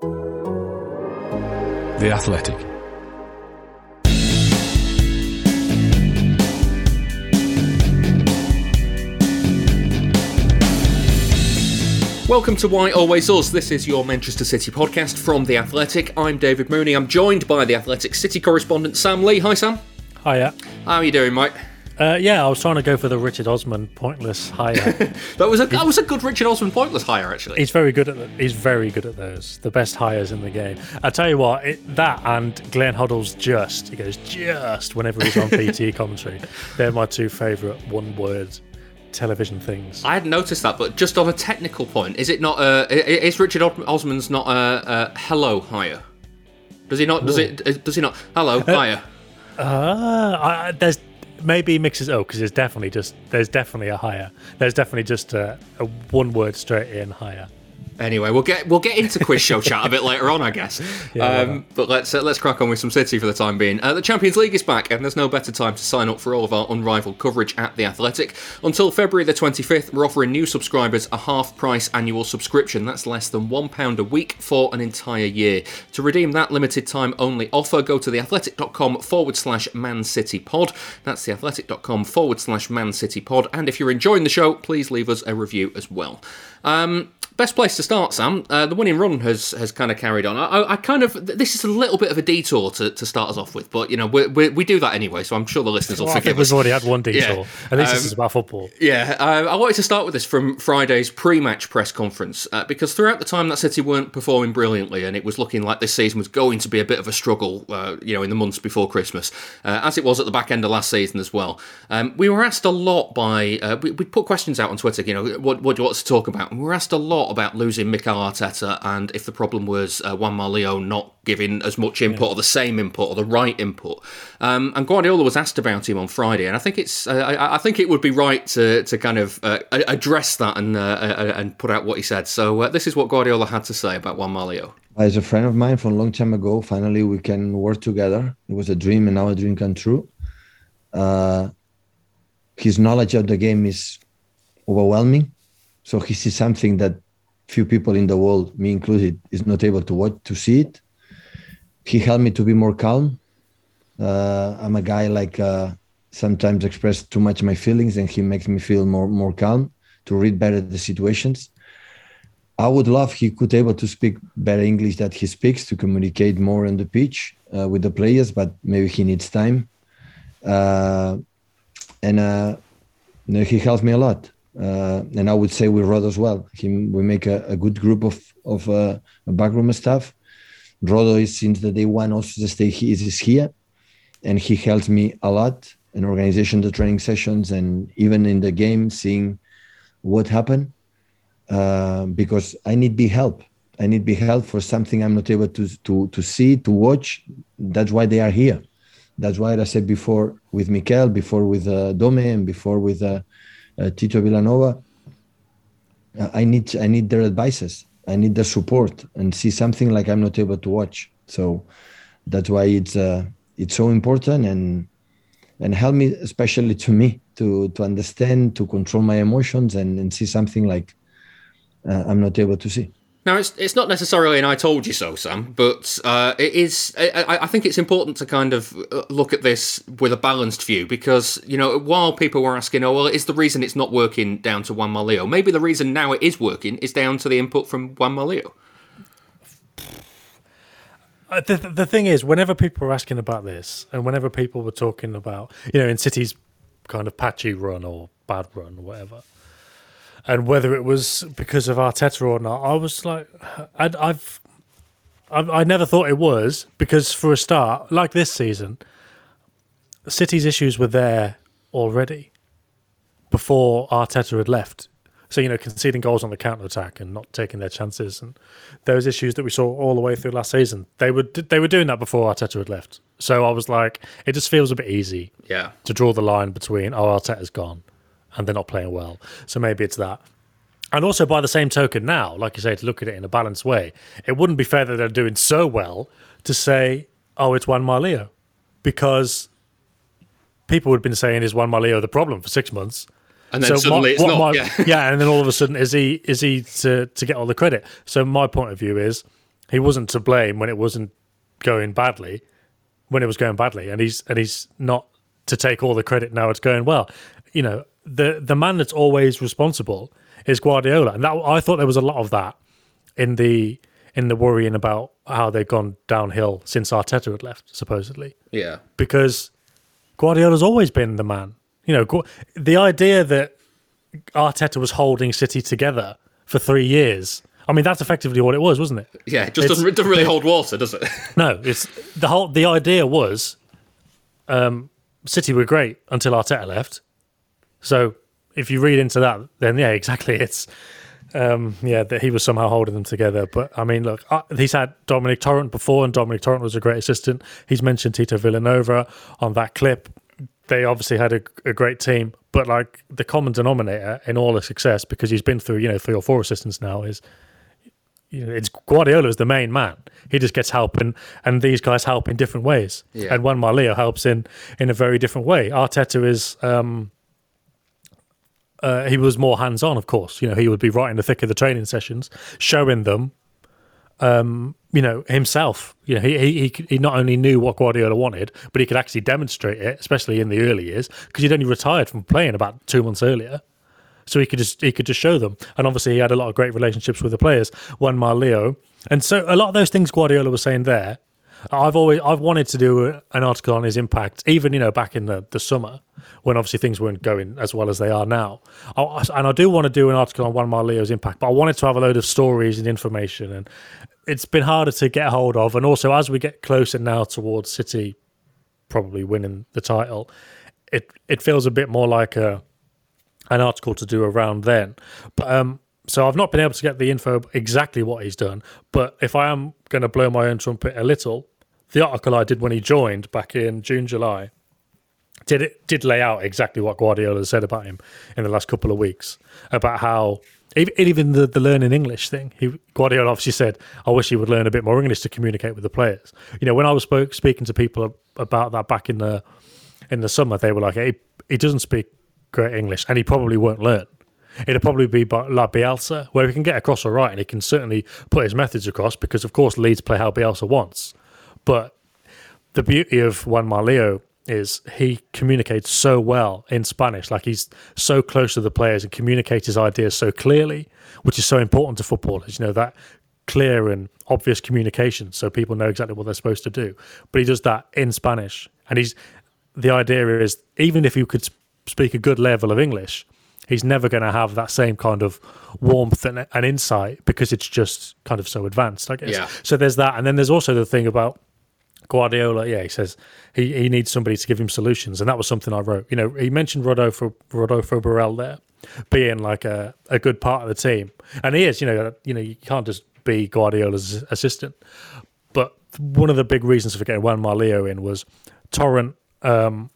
The Athletic. Welcome to Why Always Us. This is your Manchester City podcast from The Athletic. I'm David Mooney. I'm joined by The Athletic City correspondent Sam Lee. Hi, Sam. Hiya. How are you doing, mate? Uh, yeah, I was trying to go for the Richard Osman pointless hire. That was a that was a good Richard Osman pointless hire, actually. he's very good at the, he's very good at those. The best hires in the game. I tell you what, it, that and Glenn Hoddle's just he goes just whenever he's on BT commentary. They're my two favourite one word television things. I hadn't noticed that, but just on a technical point, is it not? Uh, is Richard Osman's not a, a hello hire? Does he not? Does it? Does he not? Hello hire. Ah, I, there's maybe mixes oh because there's definitely just there's definitely a higher There's definitely just a, a one word straight in hire. Anyway, we'll get we'll get into quiz show chat a bit later on, I guess. um, but let's uh, let's crack on with some City for the time being. Uh, the Champions League is back, and there's no better time to sign up for all of our unrivaled coverage at the Athletic. Until February the 25th, we're offering new subscribers a half-price annual subscription. That's less than one pound a week for an entire year. To redeem that limited time only offer, go to theathletic.com forward slash Man City Pod. That's theathletic.com forward slash Man City Pod. And if you're enjoying the show, please leave us a review as well. Um, Best place to start, Sam. Uh, the winning run has has kind of carried on. I, I, kind of this is a little bit of a detour to, to start us off with, but you know we we we do that anyway, so I'm sure the listeners will Well, I think us. we've already had one detour. Yeah. At least this Um, is about football. Yeah, uh, I wanted to start with this from Friday's pre-match press conference uh, because throughout the time that City weren't performing brilliantly, and it was looking like this season was going to be a bit of a struggle, uh, you know, in the months before Christmas, uh, as it was at the back end of last season as well. Um, we were asked a lot by uh, we, we put questions out on Twitter, you know, what what do you want us to talk about? And we were asked a lot about losing Mikel Arteta and if the problem was uh, Juanma Lillo not giving as much input or the same input or the right input. Um, and Guardiola was asked about him on Friday, and I think it's uh, I, I think it would be right to to kind of uh, address that and uh, uh, and put out what he said. So uh, this is what Guardiola had to say about Juanma Lillo. As a friend of mine from a long time ago, finally we can work together. It was a dream, and now a dream come true. Uh, his knowledge of the game is overwhelming, so he sees something that few people in the world, me included, is not able to watch to see it. He helped me to be more calm. Uh, I'm a guy like uh, sometimes express too much my feelings, and he makes me feel more more calm to read better the situations. I would love he could able to speak better English that he speaks to communicate more on the pitch uh, with the players, but maybe he needs time. Uh, and uh, he helps me a lot. Uh, and I would say with Rod as well. He, we make a, a good group of of uh, backroom staff. Rodo is since the day one also to stay he is, here, and he helps me a lot in organization, the training sessions, and even in the game, seeing what happened uh, because I need be help. I need be help for something I'm not able to to to see to watch. That's why they are here. That's why I said before with Mikel, before with uh, Dome, and before with uh, Tito Vilanova. uh, I need I need their advices. I need their support and see something like I'm not able to watch. So that's why it's uh, it's so important and and help me especially to me to to understand to control my emotions and, and see something like uh, I'm not able to see. Now, it's it's not necessarily an "I told you so," Sam, but uh, it is. I, I- think it's important to kind of uh, look at this with a balanced view because you know while people were asking, "Oh, well, is the reason it's not working down to Juanma Lillo?" Maybe the reason now it is working is down to the input from Juanma Lillo. Uh, the, the thing is, whenever people were asking about this, and whenever people were talking about, you know, in City's kind of patchy run or bad run or whatever, and whether it was because of Arteta or not, I was like, I'd, I've, I've, I never thought it was because for a start, like this season, City's issues were there already before Arteta had left. So you know, conceding goals on the counter attack and not taking their chances, and those issues that we saw all the way through last season, they were they were doing that before Arteta had left. So I was like, it just feels a bit easy Yeah. to draw the line between oh Arteta's gone and they're not playing well. So maybe it's that. And also by the same token now, like you say, to look at it in a balanced way, it wouldn't be fair that they're doing so well to say, oh, it's Juanma Lillo. Because people would have been saying is Juanma Lillo the problem for six months. And then suddenly my- it's not. my- yeah. and then all of a sudden is he is he to, to get all the credit? So my point of view is he wasn't to blame when it wasn't going badly, when it was going badly, and he's and he's not to take all the credit now it's going well. You know, the the man that's always responsible is Guardiola, and that I thought there was a lot of that in the in the worrying about how they've gone downhill since Arteta had left, supposedly Yeah. because Guardiola's always been the man. You know, the idea that Arteta was holding City together for three years. I mean, that's effectively what it was, wasn't it? Yeah. It just It's- doesn't, it doesn't really hold water, does it? No, it's the whole. The idea was, um, City were great until Arteta left. So if you read into that, then yeah, exactly. It's um, yeah that he was somehow holding them together. But I mean, look, uh, he's had Domènec Torrent before, and Domènec Torrent was a great assistant. He's mentioned Tito Vilanova on that clip. They obviously had a, a great team, but like the common denominator in all the success, because he's been through you know three or four assistants now, is you know, it's Guardiola is the main man. He just gets help, and, and these guys help in different ways. Yeah. And Juanma Lillo helps in in a very different way. Arteta is um, uh, he was more hands on, of course. You know, he would be right in the thick of the training sessions, showing them, um, you know, himself. You know, he, he he he not only knew what Guardiola wanted, but he could actually demonstrate it, especially in the early years, because he'd only retired from playing about two months earlier. So he could just he could just show them, and obviously he had a lot of great relationships with the players. Juanma Lillo, and so a lot of those things Guardiola was saying there, I've always I've wanted to do an article on his impact, even you know back in the, the summer when obviously things weren't going as well as they are now. I, and I do want to do an article on one Juan Leo's impact, but I wanted to have a load of stories and information, and it's been harder to get hold of. And also as we get closer now towards City probably winning the title, it it feels a bit more like a an article to do around then. But um, so I've not been able to get the info exactly what he's done. But if I am going to blow my own trumpet a little, the article I did when he joined back in June, July, did it did lay out exactly what Guardiola said about him in the last couple of weeks about how even, the, the learning English thing. He Guardiola obviously said, "I wish he would learn a bit more English to communicate with the players." You know, when I was spoke, speaking to people about that back in the in the summer, they were like, "He he doesn't speak great English, and he probably won't learn." It'll probably be La Bielsa, where he can get across all right, and he can certainly put his methods across because, of course, Leeds play how Bielsa wants. But the beauty of Juanma Lillo is he communicates so well in Spanish. Like he's so close to the players and communicates his ideas so clearly, which is so important to footballers. You know, that clear and obvious communication so people know exactly what they're supposed to do. But he does that in Spanish. And he's the idea is even if you could speak a good level of English, he's never going to have that same kind of warmth and, and insight because it's just kind of so advanced, I guess. Yeah. So there's that. And then there's also the thing about Guardiola, yeah, he says he, he needs somebody to give him solutions, and that was something I wrote. You know, he mentioned Rodolfo Rodolfo Borrell there being like a, a good part of the team, and he is. You know, you know, you can't just be Guardiola's assistant. But one of the big reasons for getting Juanma Lillo in was Torrent um,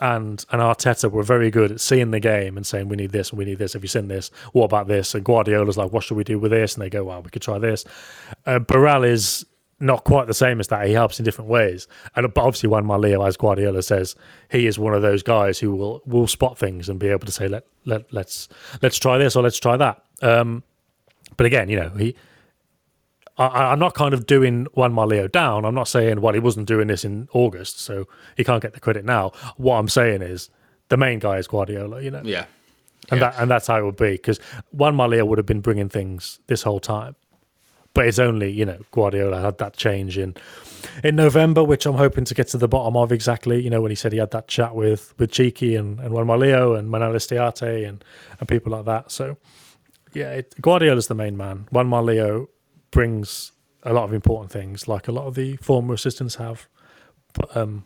and and Arteta were very good at seeing the game and saying we need this and we need this. Have you seen this? What about this? And Guardiola's like, what should we do with this? And they go, well, we could try this. Uh, Borrell is not quite the same as that. He helps in different ways. And but obviously, Juanma Lillo, as Guardiola says, he is one of those guys who will will spot things and be able to say, let let let's let's try this or let's try that. Um, but again, you know, he. I, I'm not kind of doing Juanma Lillo down. I'm not saying, well, he wasn't doing this in August, so he can't get the credit now. What I'm saying is the main guy is Guardiola, you know, Yeah. and Yeah. that and that's how it would be because Juanma Lillo would have been bringing things this whole time, but it's only you know Guardiola had that change in in November, which I'm hoping to get to the bottom of exactly. You know when he said he had that chat with with Txiki and and Juanma Lillo and Manuel Estiarte and and people like that. So yeah, it, Guardiola's the main man. Juanma Lillo brings a lot of important things, like a lot of the former assistants have. But um,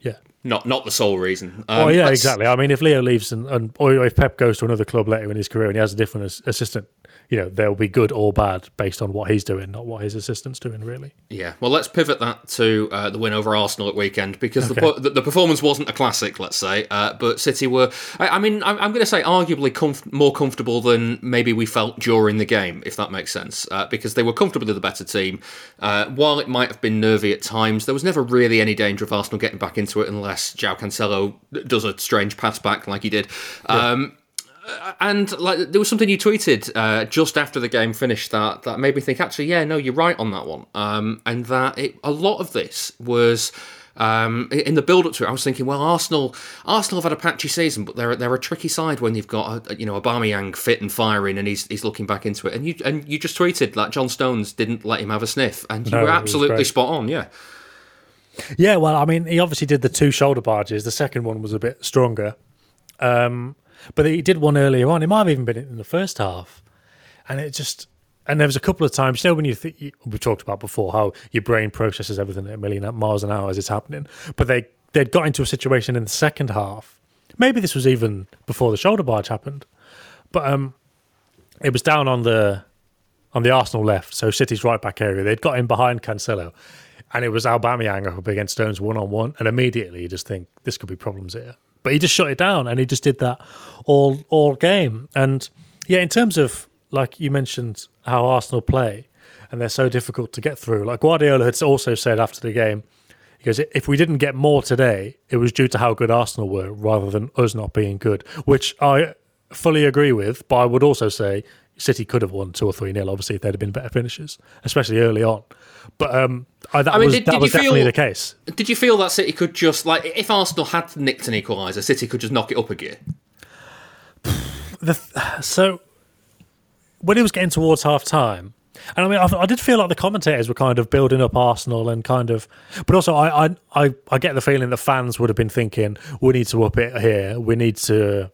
Yeah. Not not the sole reason. Um, oh yeah, exactly. I mean, if Leo leaves and, and or if Pep goes to another club later in his career and he has a different as- assistant, you know, they'll be good or bad based on what he's doing, not what his assistant's doing. Really. Yeah, well, let's pivot that to uh, the win over Arsenal at weekend because the, Okay. the the performance wasn't a classic, let's say, uh, but City were. I, I mean, I'm, I'm going to say arguably comf- more comfortable than maybe we felt during the game, if that makes sense, uh, because they were comfortably the better team. Uh, while it might have been nervy at times, there was never really any danger of Arsenal getting back into it unless João Cancelo does a strange pass back like he did. Um, and like there was something you tweeted uh, just after the game finished that that made me think actually yeah no you're right on that one. Um, and that it, a lot of this was um, in the build up to it I was thinking well Arsenal Arsenal have had a patchy season but they're they're a tricky side when you've got a, you know Aubameyang fit and firing and he's he's looking back into it. And you and you just tweeted that John Stones didn't let him have a sniff and you No, were absolutely spot on yeah. Yeah, well, I mean, he obviously did the two shoulder barges. The second one was a bit stronger, um, but he did one earlier on. It might have even been in the first half, and it just. And there was a couple of times, you know, when you think we talked about before how your brain processes everything at a million miles an hour as it's happening, but they they'd got into a situation in the second half. Maybe this was even before the shoulder barge happened, but um, it was down on the on the Arsenal left, so City's right back area. They'd got in behind Cancelo, and it was Aubameyang up against Stones one on one, and immediately you just think this could be problems here. But he just shut it down, and he just did that all all game. And yeah, in terms of like you mentioned how Arsenal play, and they're so difficult to get through. Like Guardiola had also said after the game, he goes, "If we didn't get more today, it was due to how good Arsenal were, rather than us not being good." Which I fully agree with, but I would also say City could have won two or three nil. Obviously, if they'd have been better finishers, especially early on. But um, I, that I mean, was did- that did was you definitely feel- the case. did you feel that City could just like if Arsenal had nicked an equaliser City could just knock it up a gear So when it was getting towards half time, and I mean, I, I did feel like the commentators were kind of building up Arsenal and kind of, but also I, I, I, I get the feeling the fans would have been thinking, we need to up it here. We need to,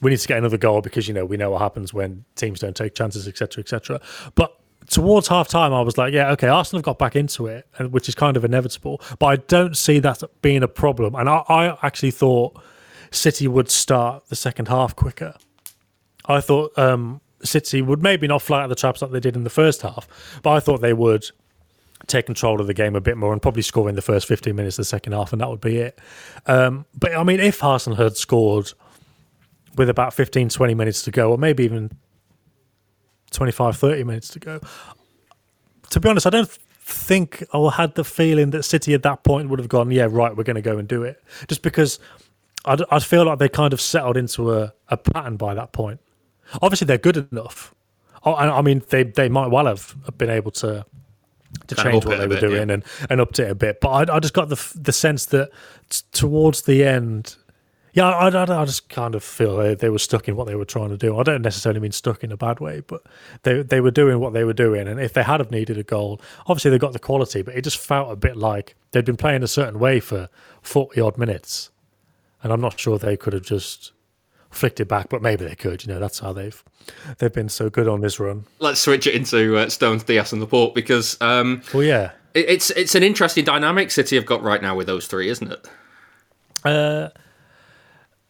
we need to get another goal because you know we know what happens when teams don't take chances, etc., etc. But towards half time, I was like, yeah, okay, Arsenal have got back into it, which is kind of inevitable. But I don't see that being a problem. And I, I actually thought City would start the second half quicker. I thought um, City would maybe not fly out of the traps like they did in the first half, but I thought they would take control of the game a bit more and probably score in the first 15 minutes of the second half, and that would be it. Um, but I mean, if Arsenal had scored with about 15, 20 minutes to go, or maybe even 25, 30 minutes to go, to be honest, I don't think I had the feeling that City at that point would have gone, yeah, right, we're going to go and do it. Just because I'd, I'd feel like they kind of settled into a, a pattern by that point. Obviously, they're good enough. Oh, I, I mean, they, they might well have been able to to Kind change what they were bit, doing yeah. and, and upped it a bit. But I, I just got the the sense that t- towards the end, yeah, I, I, I just kind of feel they, they were stuck in what they were trying to do. I don't necessarily mean stuck in a bad way, but they they were doing what they were doing. And if they had have needed a goal, obviously they got the quality, but it just felt a bit like they'd been playing a certain way for forty odd minutes, and I'm not sure they could have just flicked it back. But maybe they could. You know, that's how they've they've been so good on this run. let's switch it into uh, Stones, Dias, and Laporte because um, Well, yeah. it, it's it's an interesting dynamic City have got right now with those three, isn't it?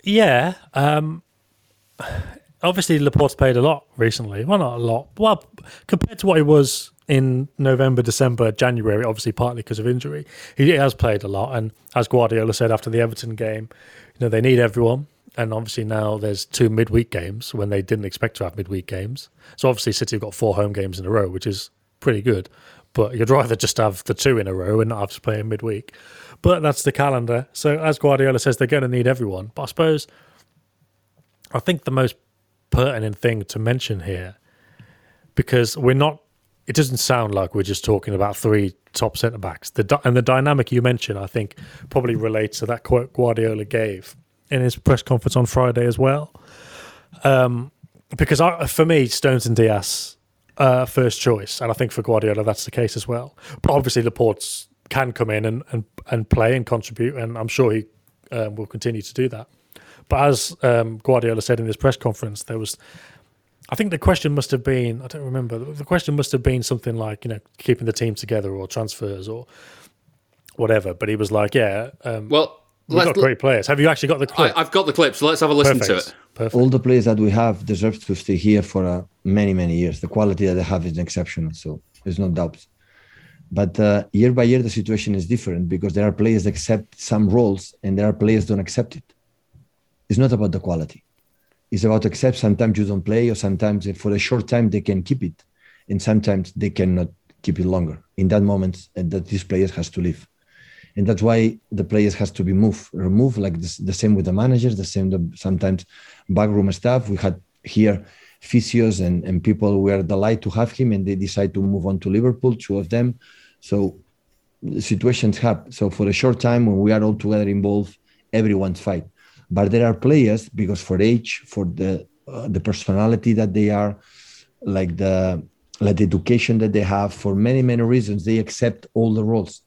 Yeah. Um, obviously, Laporte's played a lot recently. Well, not a lot. Well, compared to what he was in November, December, January, obviously partly because of injury, he has played a lot. And as Guardiola said after the Everton game, you know they need everyone. And obviously now there's two midweek games when they didn't expect to have midweek games. So obviously City have got four home games in a row, which is pretty good. But you'd rather just have the two in a row and not have to play in midweek. But that's the calendar. So as Guardiola says, they're going to need everyone. But I suppose I think the most pertinent thing to mention here, because we're not, it doesn't sound like we're just talking about three top centre backs. The and the dynamic you mentioned, I think, probably relates to that quote Guardiola gave in his press conference on Friday as well. Um, because I, for me, Stones and Dias uh, first choice, and I think for Guardiola that's the case as well. But obviously, Laporte can come in and, and, and play and contribute, and I'm sure he um, will continue to do that. But as um, Guardiola said in his press conference, there was, I think the question must have been, I don't remember, the question must have been something like, you know, keeping the team together or transfers or whatever. But he was like, yeah, um, Well, we've got great players. Have you actually got the clip? I, I've got the clip, so let's have a listen Perfect. to it. Perfect. all the players that we have deserve to stay here for uh, many many years the quality that they have is exceptional so there's no doubts but uh, year by year the situation is different because there are players that accept some roles and there are players don't accept it. It's not about the quality. It's about accept sometimes you don't play or sometimes for a short time they can keep it and sometimes they cannot keep it longer. In that moment and that this player has to leave. And that's why the players has to be moved removed like this, the same with the managers the same the, sometimes backroom staff. We had here physios and, and people were delighted to have him and they decide to move on to liverpool two of them. So situations happen. So for a short time when we are all together involved everyone's fight. But there are players because for age for the uh, the personality that they are like the like the education that they have for many many reasons they accept all the roles.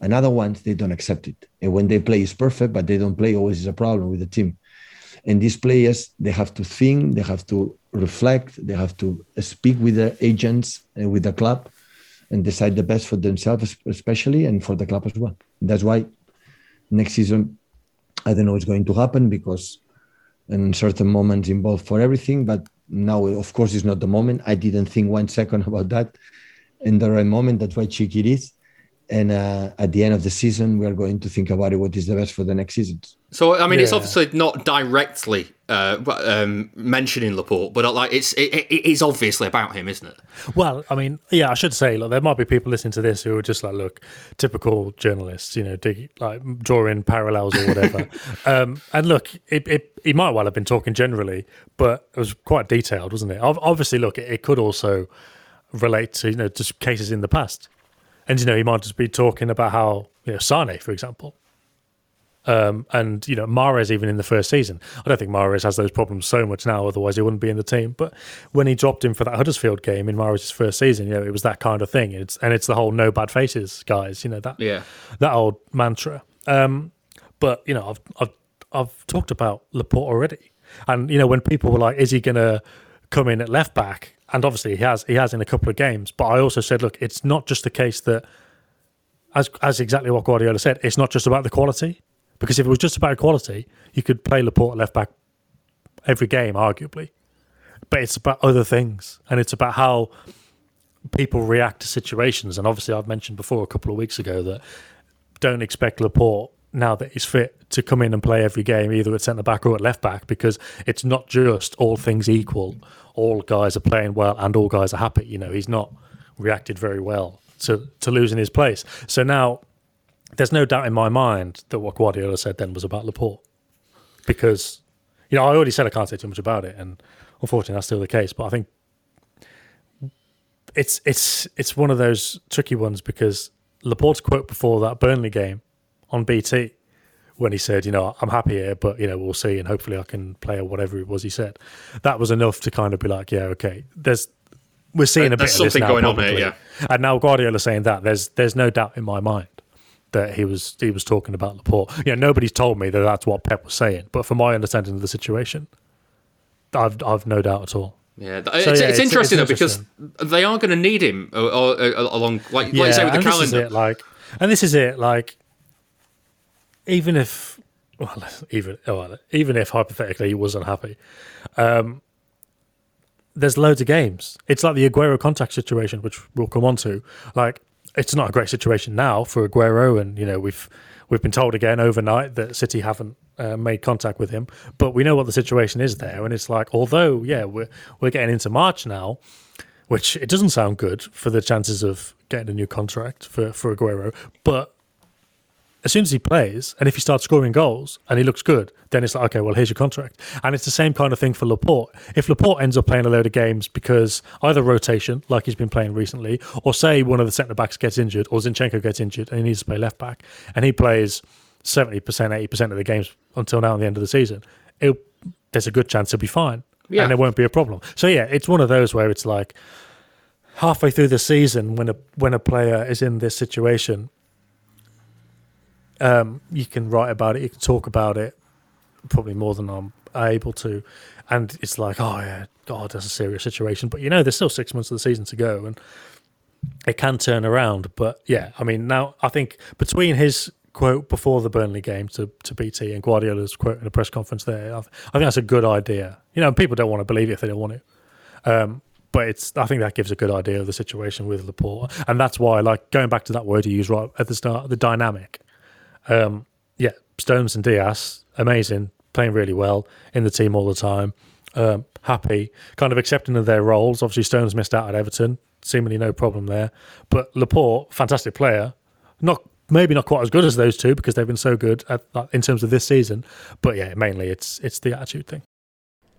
And other ones they don't accept it. And when they play is perfect but they don't play always is a problem with the team and these players they have to think they have to reflect they have to speak with the agents and with the club and decide the best for themselves especially and for the club as well. That's why next season i don't know what's going to happen because in certain moments involved for everything but now of course is not the moment. I didn't think one second about that. In the right moment that's why Txiki it is and uh, at the end of the season we are going to think about it what is the best for the next seasons So I mean, it's obviously not directly uh, um, mentioning Laporte, but uh, like it's it, it, it is obviously about him, isn't it? Well, I mean, yeah, I should say, look, there might be people listening to this who are just like, look, typical journalists, you know, dig, like drawing parallels or whatever. um, and look, it, it, he might well have been talking generally, but it was quite detailed, wasn't it? Obviously, look, it, it could also relate to, you know, just cases in the past. And, you know, he might just be talking about how, you know, Sane, for example, um, and you know Mahrez even in the first season. I don't think Mahrez has those problems so much now. Otherwise, he wouldn't be in the team. But when he dropped him for that Huddersfield game in Mahrez' first season, you know, it was that kind of thing. It's and it's the whole no bad faces, guys. You know that Yeah. that old mantra. Um, but you know, I've I've I've talked about Laporte already, and you know when people were like, "Is he going to come in at left back?" And obviously he has he has in a couple of games. But I also said, look, it's not just the case that, as as exactly what Guardiola said, it's not just about the quality. Because if it was just about quality, you could play Laporte left back every game, arguably. But it's about other things, and it's about how people react to situations. And obviously, I've mentioned before a couple of weeks ago that don't expect Laporte now that he's fit to come in and play every game, either at centre back or at left back, because it's not just all things equal. All guys are playing well and all guys are happy. You know, he's not reacted very well to to losing his place. So now there's no doubt in my mind that what Guardiola said then was about Laporte, because you know I already said I can't say too much about it, and unfortunately that's still the case. But I think it's it's it's one of those tricky ones because Laporte's quote before that Burnley game on BT when he said, you know, I'm happy here, but you know, we'll see, and hopefully I can play or whatever it was he said. That was enough to kind of be like, yeah, okay, there's we're seeing a bit of this something now, going on here, yeah. And now Guardiola saying that there's there's no doubt in my mind that he was he was talking about Laporte. You know, nobody's told me that that's what Pep was saying, but from my understanding of the situation, I've I've no doubt at all. Yeah, So, it's, yeah, it's, it's- interesting it's though because they are going to need him uh, uh, uh, along, like, like you say with the and this is calendar. it, like, and this is it, like, even if, well, even oh, well, even if hypothetically he was unhappy, um, there's loads of games. It's like the Aguero contact situation, which we'll come on to. Like, it's not a great situation now for Aguero, and you know we've we've been told again overnight that City haven't uh, made contact with him, but we know what the situation is there, and it's like although yeah we're we're getting into March now, which it doesn't sound good for the chances of getting a new contract for for Aguero, but as soon as he plays and if he starts scoring goals and he looks good, then it's like, okay, well, here's your contract. And it's the same kind of thing for Laporte. If Laporte ends up playing a load of games because either rotation, like he's been playing recently, or say one of the centre backs gets injured or Zinchenko gets injured and he needs to play left back and he plays 70%, 80% of the games until now at the end of the season, there's a good chance he'll be fine. Yeah. And there won't be a problem. So, yeah, it's one of those where it's like halfway through the season when a when a player is in this situation, um, you can write about it, you can talk about it, probably more than I'm able to, and it's like, oh yeah, God, that's a serious situation. But you know, there's still six months of the season to go, and it can turn around. But yeah, I mean, now I think between his quote before the Burnley game to, to BT and Guardiola's quote in a press conference there, I, I think that's a good idea. You know, people don't want to believe it if they don't want it. Um, but it's I think that gives a good idea of the situation with Laporte, and that's why like going back to that word you used right at the start, the dynamic. Um, yeah, Stones and Dias, amazing, playing really well in the team all the time. Um, happy, kind of accepting of their roles. Obviously, Stones missed out at Everton, seemingly no problem there. But Laporte, fantastic player, not maybe not quite as good as those two because they've been so good at, in terms of this season. But yeah, mainly it's it's the attitude thing.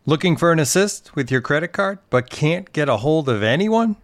Looking for an assist with your credit card, but can't get a hold of anyone?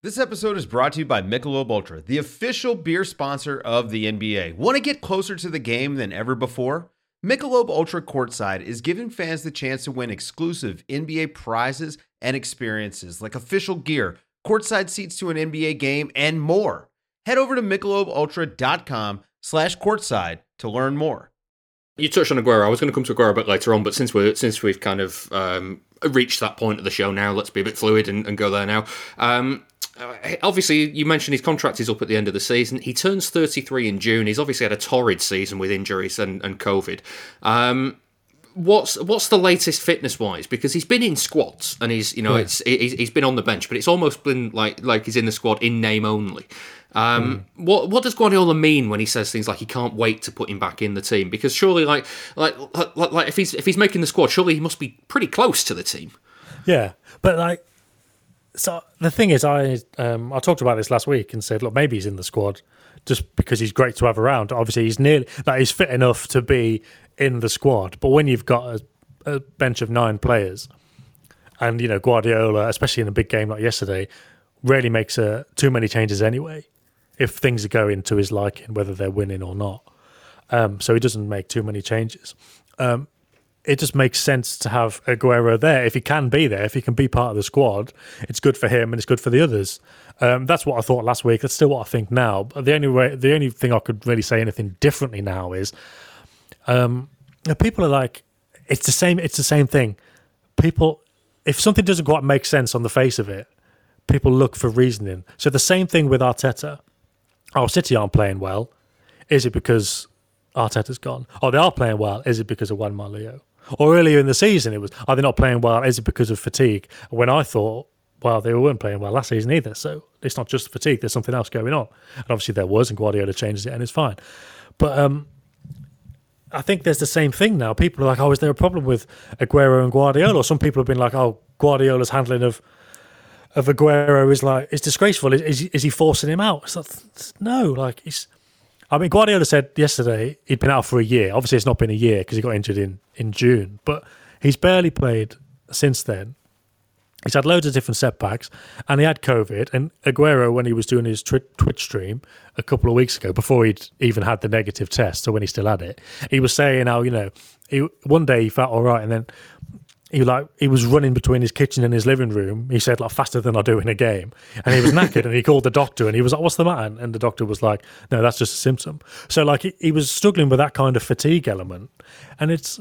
This episode is brought to you by Michelob Ultra, the official beer sponsor of the NBA. Want to get closer to the game than ever before? Michelob Ultra Courtside is giving fans the chance to win exclusive NBA prizes and experiences like official gear, courtside seats to an NBA game, and more. Head over to michelobultra.com slash courtside to learn more. You touched on Aguero. I was going to come to Aguero a bit later on, but since we're since we've kind of um, reached that point of the show now, let's be a bit fluid and, and go there now. Um, obviously, you mentioned his contract is up at the end of the season. He turns 33 in June. He's obviously had a torrid season with injuries and, and COVID. Um, what's what's the latest fitness wise? Because he's been in squads and he's you know yeah. it's he's, he's been on the bench, but it's almost been like like he's in the squad in name only. Um, mm. What what does Guardiola mean when he says things like he can't wait to put him back in the team? Because surely, like like like, like if he's if he's making the squad, surely he must be pretty close to the team. Yeah, but like so the thing is, I um, I talked about this last week and said, look, maybe he's in the squad just because he's great to have around. Obviously, he's nearly that he's fit enough to be in the squad. But when you've got a, a bench of nine players, and you know Guardiola, especially in a big game like yesterday, rarely makes uh, too many changes anyway. If things are going to his liking, whether they're winning or not, um, so he doesn't make too many changes. Um, it just makes sense to have Aguero there. If he can be there, if he can be part of the squad, it's good for him and it's good for the others. Um, that's what I thought last week. That's still what I think now. But the only way, the only thing I could really say anything differently now is, um, people are like, it's the same. It's the same thing. People, if something doesn't quite make sense on the face of it, people look for reasoning. So the same thing with Arteta. Oh, City aren't playing well. Is it because Arteta's gone? Oh, they are playing well. Is it because of Juan Leo? Or earlier in the season, it was, are they not playing well? Is it because of fatigue? When I thought, well, they weren't playing well last season either. So it's not just fatigue, there's something else going on. And obviously there was, and Guardiola changes it and it's fine. But um, I think there's the same thing now. People are like, oh, is there a problem with Aguero and Guardiola? Or some people have been like, oh, Guardiola's handling of of Aguero is like, it's disgraceful. Is, is, is he forcing him out? Like, no, like, he's I mean, Guardiola said yesterday he'd been out for a year. Obviously, it's not been a year because he got injured in, in June, but he's barely played since then. He's had loads of different setbacks, and he had COVID. And Aguero, when he was doing his twi- Twitch stream a couple of weeks ago, before he'd even had the negative test, so when he still had it, he was saying how you know, he, one day he felt all right, and then he like he was running between his kitchen and his living room. He said like faster than I do in a game, and he was knackered. and he called the doctor, and he was like, "What's the matter?" And the doctor was like, "No, that's just a symptom." So like he, he was struggling with that kind of fatigue element, and it's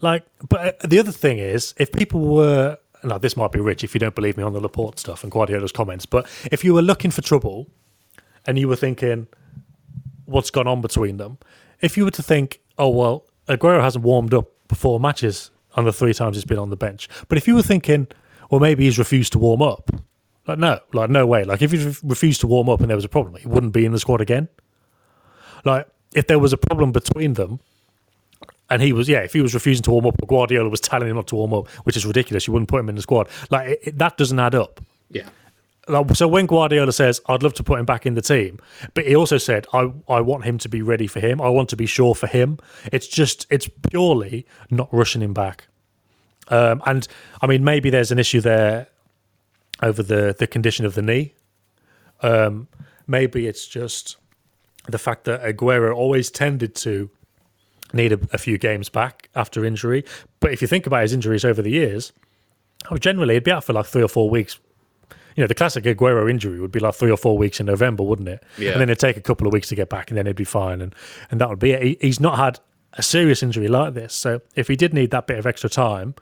like. But uh, the other thing is, if people were now this might be rich if you don't believe me on the Laporte stuff and Guardiola's comments, but if you were looking for trouble, and you were thinking, what's gone on between them? If you were to think, oh well, Aguero hasn't warmed up before matches on the three times he's been on the bench. But if you were thinking, well, maybe he's refused to warm up, like no, like no way. Like if he refused to warm up and there was a problem, he wouldn't be in the squad again. Like if there was a problem between them, and he was, yeah, if he was refusing to warm up, or Guardiola was telling him not to warm up, which is ridiculous. You wouldn't put him in the squad. Like it, it, that doesn't add up. Yeah. So when Guardiola says, "I'd love to put him back in the team," but he also said, "I I want him to be ready for him. I want to be sure for him." It's just it's purely not rushing him back. Um, and I mean, maybe there's an issue there over the the condition of the knee. Um, maybe it's just the fact that Aguero always tended to need a, a few games back after injury. But if you think about his injuries over the years, oh, generally he'd be out for like three or four weeks. You know, the classic Aguero injury would be like three or four weeks in November, wouldn't it? Yeah. And then it'd take a couple of weeks to get back, and then he'd be fine, and and that would be it. He, he's not had a serious injury like this, so if he did need that bit of extra time,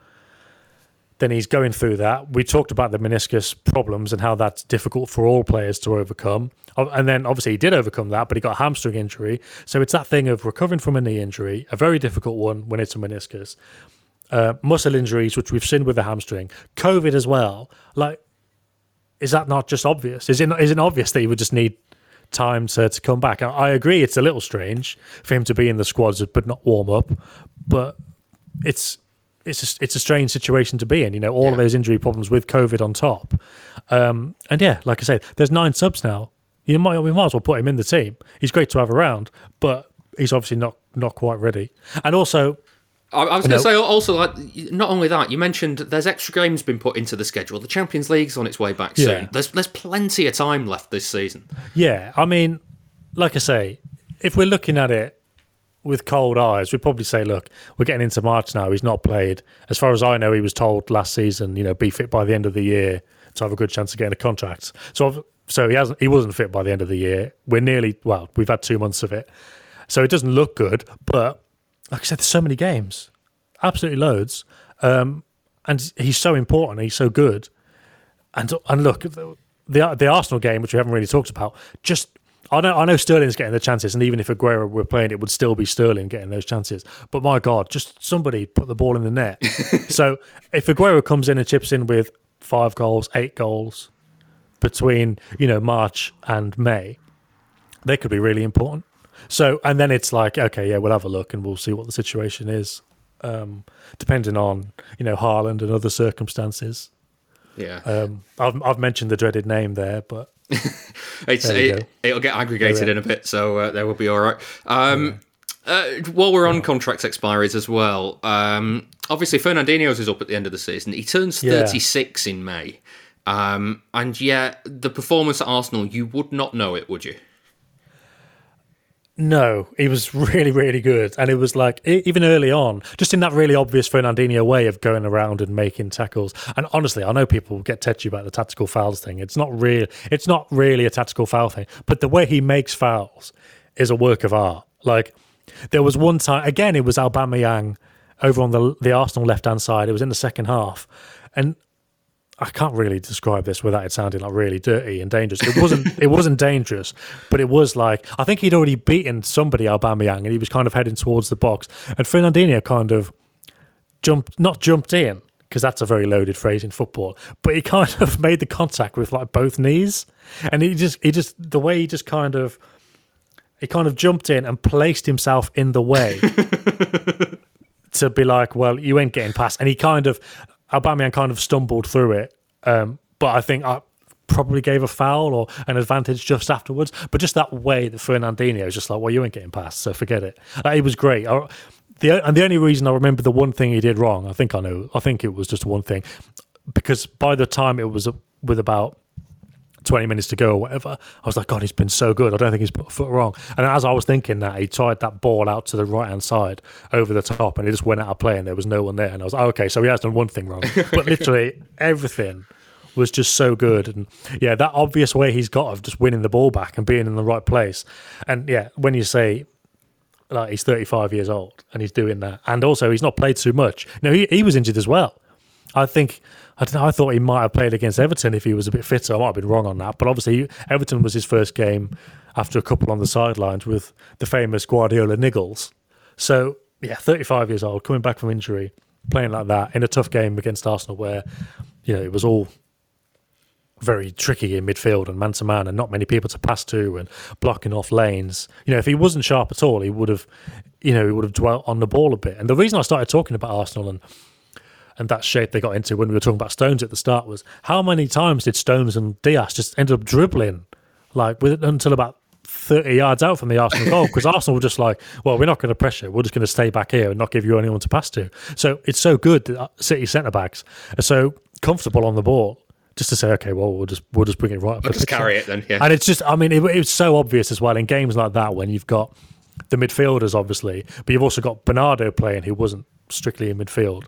then he's going through that. We talked about the meniscus problems and how that's difficult for all players to overcome. And then obviously he did overcome that, but he got a hamstring injury. So it's that thing of recovering from a knee injury, a very difficult one when it's a meniscus. Uh, muscle injuries, which we've seen with the hamstring, COVID as well. Like, is that not just obvious? Is it not, is it obvious that he would just need time to, to come back? I, I agree, it's a little strange for him to be in the squads but not warm up, but it's it's a, it's a strange situation to be in. You know, all of those injury problems with COVID on top, um, and yeah, like I said, there's nine subs now. You might we might as well put him in the team. He's great to have around, but he's obviously not not quite ready. And also, I, I was going to say also like not only that you mentioned there's extra games been put into the schedule. The Champions League's on its way back Yeah. soon. There's there's plenty of time left this season. Yeah, I mean, like I say, if we're looking at it with cold eyes, we'd probably say, look, we're getting into March now. He's not played. As far as I know, he was told last season, you know, be fit by the end of the year to have a good chance of getting a contract. So, I've- so he hasn't. He wasn't fit by the end of the year. We're nearly. Well, we've had two months of it, so it doesn't look good. But like I said, there's so many games, absolutely loads, um, and he's so important. He's so good. And and look, the the Arsenal game, which we haven't really talked about, just I know I know Sterling's getting the chances, and even if Aguero were playing, it would still be Sterling getting those chances. But my God, just somebody put the ball in the net. so if Aguero comes in and chips in with five goals, eight goals between you know March and May, they could be really important. So and then it's like okay, yeah, we'll have a look and we'll see what the situation is, um, depending on you know Haaland and other circumstances. Yeah, Um, I've I've mentioned the dreaded name there, but it it'll get aggregated in a bit, so uh, there will be all right. Um, uh, while we're on contracts expiries as well, um, obviously Fernandinho's is up at the end of the season. He turns Yeah. 36 in May, um, and yet the performance at Arsenal, you would not know it, would you? No, he was really, really good, and it was like even early on, just in that really obvious Fernandinho way of going around and making tackles. And honestly, I know people get touchy about the tactical fouls thing. It's not real. It's not really a tactical foul thing, but the way he makes fouls is a work of art. Like there was one time again, it was Aubameyang over on the the Arsenal left hand side. It was in the second half, and I can't really describe this without it sounding like really dirty and dangerous. It wasn't. it wasn't dangerous, but it was like I think he'd already beaten somebody, Aubameyang, and he was kind of heading towards the box, and Fernandinho kind of jumped, not jumped in because that's a very loaded phrase in football, but he kind of made the contact with like both knees, and he just, he just the way he just kind of, he kind of jumped in and placed himself in the way to be like, well, you ain't getting past. And he kind of, Aubameyang kind of stumbled through it. Um, but I think I probably gave a foul or an advantage just afterwards. But just that way that Fernandinho is just like, well, you ain't getting past, so forget it. Like, it was great. I, the, and the only reason I remember the one thing he did wrong, I think I know, I think it was just one thing. Because by the time it was with about 20 minutes to go or whatever. I was like, God, he's been so good. I don't think he's put a foot wrong. And as I was thinking that, he tied that ball out to the right hand side over the top and it just went out of play and there was no one there. And I was like, oh, okay, so he has done one thing wrong. But literally everything was just so good. And yeah, that obvious way he's got of just winning the ball back and being in the right place. And yeah, when you say, like he's 35 years old and he's doing that, and also he's not played too much. No, he, he was injured as well. I think I know. I thought he might have played against Everton if he was a bit fitter. I might have been wrong on that, but obviously Everton was his first game after a couple on the sidelines with the famous Guardiola niggles. So yeah, 35 years old, coming back from injury, playing like that in a tough game against Arsenal, where you know it was all very tricky in midfield and man to man, and not many people to pass to, and blocking off lanes. You know, if he wasn't sharp at all, he would have, you know, he would have dwelt on the ball a bit. And the reason I started talking about Arsenal and and that shape they got into when we were talking about Stones at the start was how many times did Stones and Dias just end up dribbling like with until about 30 yards out from the Arsenal goal because Arsenal were just like, well, we're not going to pressure. We're just going to stay back here and not give you anyone to pass to. So it's so good that uh, City centre backs are so comfortable on the ball just to say, okay, well, we'll just we'll just bring it right up. I'll just carry it then. Yeah. And it's just, I mean, it, it's so obvious as well in games like that when you've got the midfielders, obviously, but you've also got Bernardo playing, who wasn't strictly in midfield.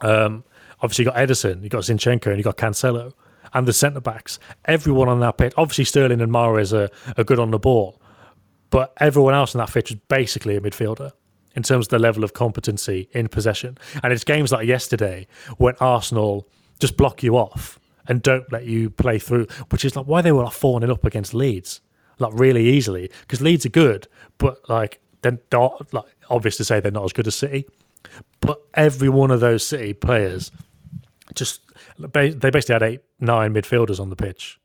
Um, obviously, you got Ederson, you got Zinchenko, and you got Cancelo, and the centre backs. Everyone on that pitch, obviously Sterling and Mahrez are, are good on the ball, but everyone else in that pitch is basically a midfielder in terms of the level of competency in possession. And it's games like yesterday when Arsenal just block you off and don't let you play through, which is like why they were like 4 0 up against Leeds, like really easily, because Leeds are good, but like not, like obvious to say they're not as good as City. But every one of those City players just they basically had eight, nine midfielders on the pitch,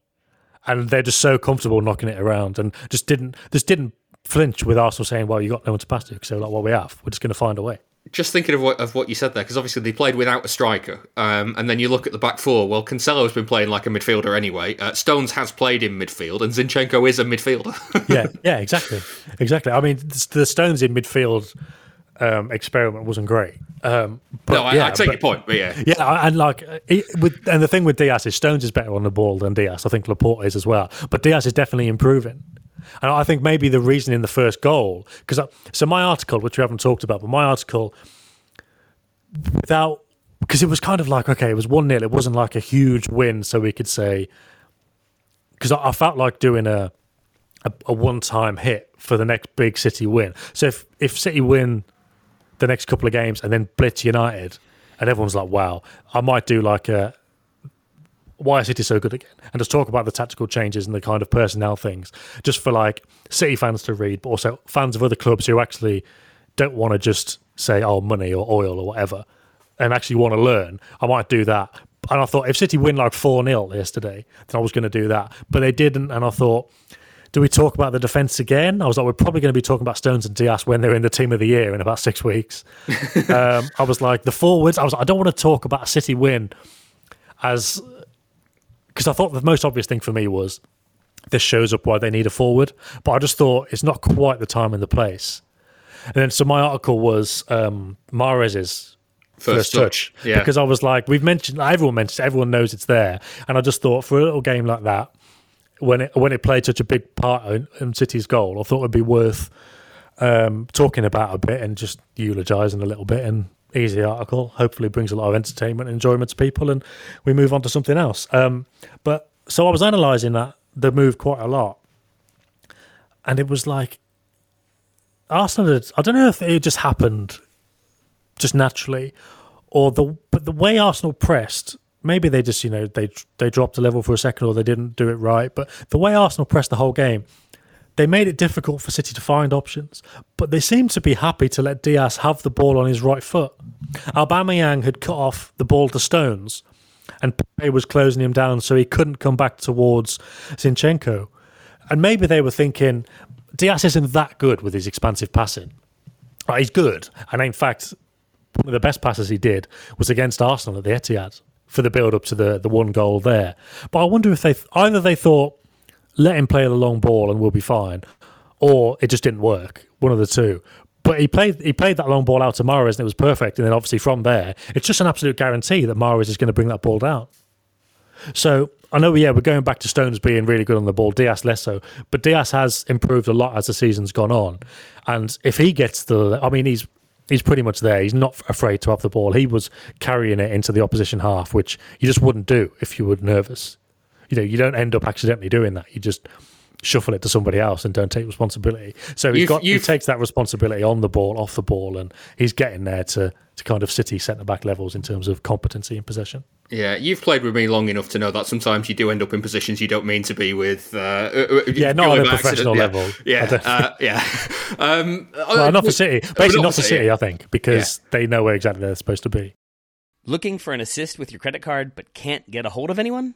and they're just so comfortable knocking it around, and just didn't just didn't flinch with Arsenal saying, "Well, you got no one to pass to," so like, "Well, we have. We're just going to find a way." Just thinking of what of what you said there, because obviously they played without a striker, um, and then you look at the back four. Well, Cancelo's been playing like a midfielder anyway. Uh, Stones has played in midfield, and Zinchenko is a midfielder. yeah, yeah, exactly, exactly. I mean, the Stones in midfield um, experiment wasn't great. Um, but, no, I, yeah, I take but, your point, but yeah, yeah, and like, it, with, and the thing with Dias is Stones is better on the ball than Dias. I think Laporte is as well, but Dias is definitely improving. And I think maybe the reason in the first goal, because so my article, which we haven't talked about, but my article, without, because it was kind of like okay, it was one 0 It wasn't like a huge win, so we could say, because I, I felt like doing a a, a one time hit for the next big City win. So if if City win the next couple of games and then blitz United, and everyone's like, wow, I might do like a why is City so good again? And just talk about the tactical changes and the kind of personnel things, just for like City fans to read, but also fans of other clubs who actually don't want to just say, oh, money or oil or whatever, and actually want to learn. I might do that. And I thought if City win like 4 0 yesterday, then I was going to do that. But they didn't. And I thought, do we talk about the defence again? I was like, we're probably going to be talking about Stones and Dias when they're in the team of the year in about six weeks. um, I was like, the forwards, I was like, I don't want to talk about a City win as because I thought the most obvious thing for me was this shows up why they need a forward, but I just thought it's not quite the time and the place. And then so my article was um, Mahrez's first, first touch, touch. Yeah. because I was like, we've mentioned everyone mentioned everyone knows it's there, and I just thought for a little game like that when it when it played such a big part in, in City's goal, I thought it would be worth um, talking about a bit and just eulogising a little bit. And easy article, hopefully brings a lot of entertainment and enjoyment to people, and we move on to something else. Um, but so I was analysing that the move quite a lot, and it was like Arsenal. Had, I don't know if it just happened just naturally, or the but the way Arsenal pressed maybe they just you know they they dropped a level for a second or they didn't do it right. But the way Arsenal pressed the whole game, they made it difficult for City to find options. But they seemed to be happy to let Dias have the ball on his right foot. Aubameyang had cut off the ball to Stones, and Pepe was closing him down so he couldn't come back towards Zinchenko. And maybe they were thinking Dias isn't that good with his expansive passing. He's good, and in fact, one of the best passes he did was against Arsenal at the Etihad for the build up to the the one goal there. But I wonder if they either they thought let him play the long ball and we'll be fine, or it just didn't work. One of the two. But he played he played that long ball out to Mahrez and it was perfect. And then obviously from there, it's just an absolute guarantee that Mahrez is going to bring that ball down. So I know, yeah, we're going back to Stones being really good on the ball, Dias less so, but Dias has improved a lot as the season's gone on. And if he gets the, I mean, he's he's pretty much there. He's not afraid to have the ball. He was carrying it into the opposition half, which you just wouldn't do if you were nervous. You know, you don't end up accidentally doing that. You just shuffle it to somebody else and don't take responsibility. So he's got he takes that responsibility on the ball, off the ball, and he's getting there to to kind of city centre back levels in terms of competency and possession. Yeah, you've played with me long enough to know that sometimes you do end up in positions you don't mean to be with. Uh, uh, uh yeah, not on a professional yeah. level. Yeah, uh, yeah. Um, well, not for City. Basically, not for City, I think, because yeah. they know where exactly they're supposed to be. Looking for an assist with your credit card but can't get a hold of anyone?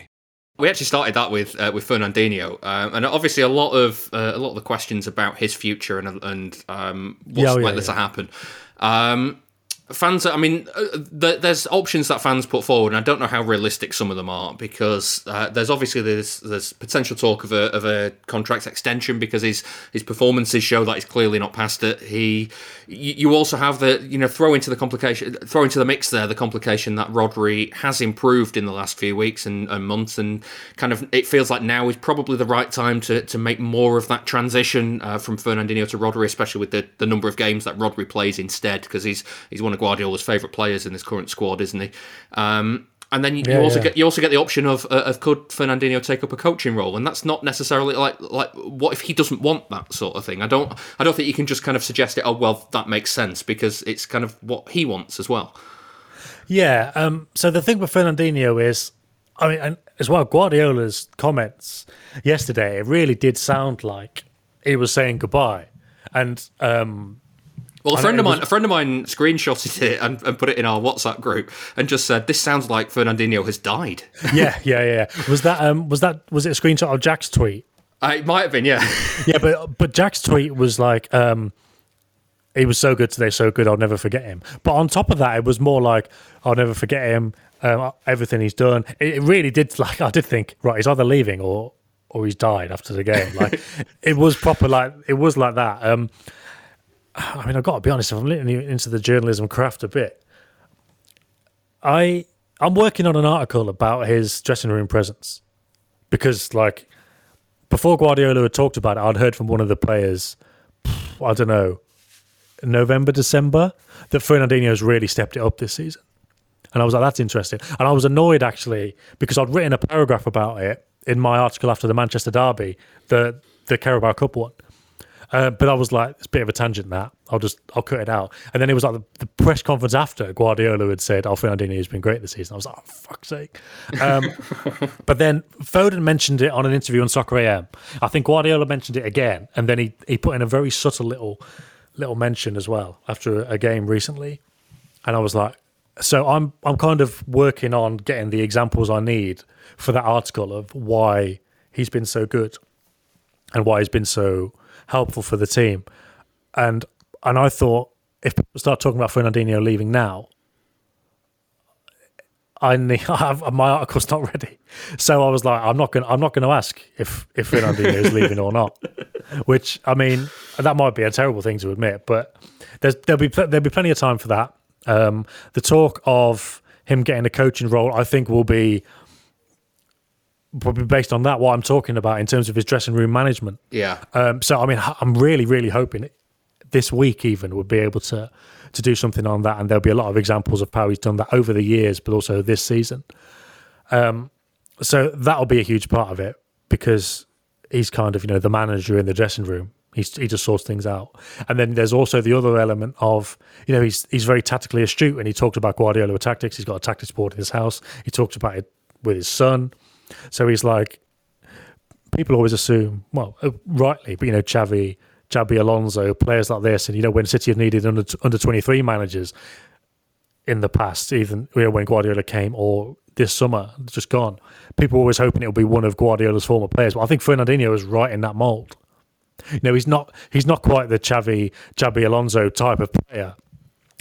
We actually started that with uh, with Fernandinho, um, and obviously a lot of uh, a lot of the questions about his future and and um, what's Yeah, oh, yeah, likely to happen. Um, fans, I mean, uh, th- there's options that fans put forward, and I don't know how realistic some of them are because uh, there's obviously there's there's potential talk of a of a contract extension because his his performances show that he's clearly not past it. He, you, you also have the you know throw into the complication, throw into the mix there the complication that Rodri has improved in the last few weeks and, and months, and kind of it feels like now is probably the right time to to make more of that transition uh, from Fernandinho to Rodri, especially with the, the number of games that Rodri plays instead because he's he's one of Guardiola's favourite players in this current squad, isn't he? Um, and then you, you also yeah. get you also get the option of uh, of could Fernandinho take up a coaching role, and that's not necessarily like like what if he doesn't want that sort of thing. I don't I don't think you can just kind of suggest it. Oh well, that makes sense because it's kind of what he wants as well. Yeah. Um, so the thing with Fernandinho is, I mean, and as well, Guardiola's comments yesterday, it really did sound like he was saying goodbye. And um, Well, a friend of mine, a friend of mine, screenshotted it and, and put it in our WhatsApp group and just said, "This sounds like Fernandinho has died." yeah, yeah, yeah. Was that um, was that was it a screenshot of Jack's tweet? Uh, it might have been, yeah. yeah, but but Jack's tweet was like, um, he was so good today, so good, I'll never forget him. But on top of that, it was more like, I'll never forget him. Um, everything he's done, it, it really did. Like I did think, right, he's either leaving or or he's died after the game. Like it was proper, like it was like that. Um, I mean, I've got to be honest. If I'm letting into the journalism craft a bit, I I'm working on an article about his dressing room presence because, like, before Guardiola had talked about it, I'd heard from one of the players, I don't know, November, December, that Fernandinho's really stepped it up this season. And I was like, that's interesting. And I was annoyed actually because I'd written a paragraph about it in my article after the Manchester Derby, the the Carabao Cup one. Uh, but I was like, it's a bit of a tangent that I'll just I'll cut it out. And then it was like the, the press conference after Guardiola had said, "Oh, Fernandinho has been great this season." I was like, "Oh, fuck's sake!" Um, but then Foden mentioned it on an interview on Soccer AM. I think Guardiola mentioned it again, and then he he put in a very subtle little little mention as well after a game recently. And I was like, so I'm I'm kind of working on getting the examples I need for that article of why he's been so good and why he's been so helpful for the team. And and I thought if people start talking about Fernandinho leaving now, I need I have my article's not ready. So I was like, I'm not gonna I'm not gonna ask if if Fernandinho is leaving or not. Which I mean, that might be a terrible thing to admit, but there's there'll be there'll be plenty of time for that. Um, the talk of him getting a coaching role, I think, will be probably based on that what I'm talking about in terms of his dressing room management. Yeah. Um, so I mean, I'm really, really hoping this week even would be able to to do something on that, and there'll be a lot of examples of how he's done that over the years, but also this season. Um, so that'll be a huge part of it because he's kind of you know the manager in the dressing room. He's, he just sorts things out, and then there's also the other element of you know he's he's very tactically astute, and he talked about Guardiola tactics. He's got a tactics board in his house. He talked about it with his son, so he's like people always assume, well, uh, rightly, but you know, Xavi, Xabi Alonso, players like this, and you know, when City have needed under under twenty three managers in the past, even you know, when Guardiola came or this summer, just gone, people were always hoping it'll be one of Guardiola's former players. But I think Fernandinho is right in that mold. You know, he's not he's not quite the Xavi Xabi Alonso type of player.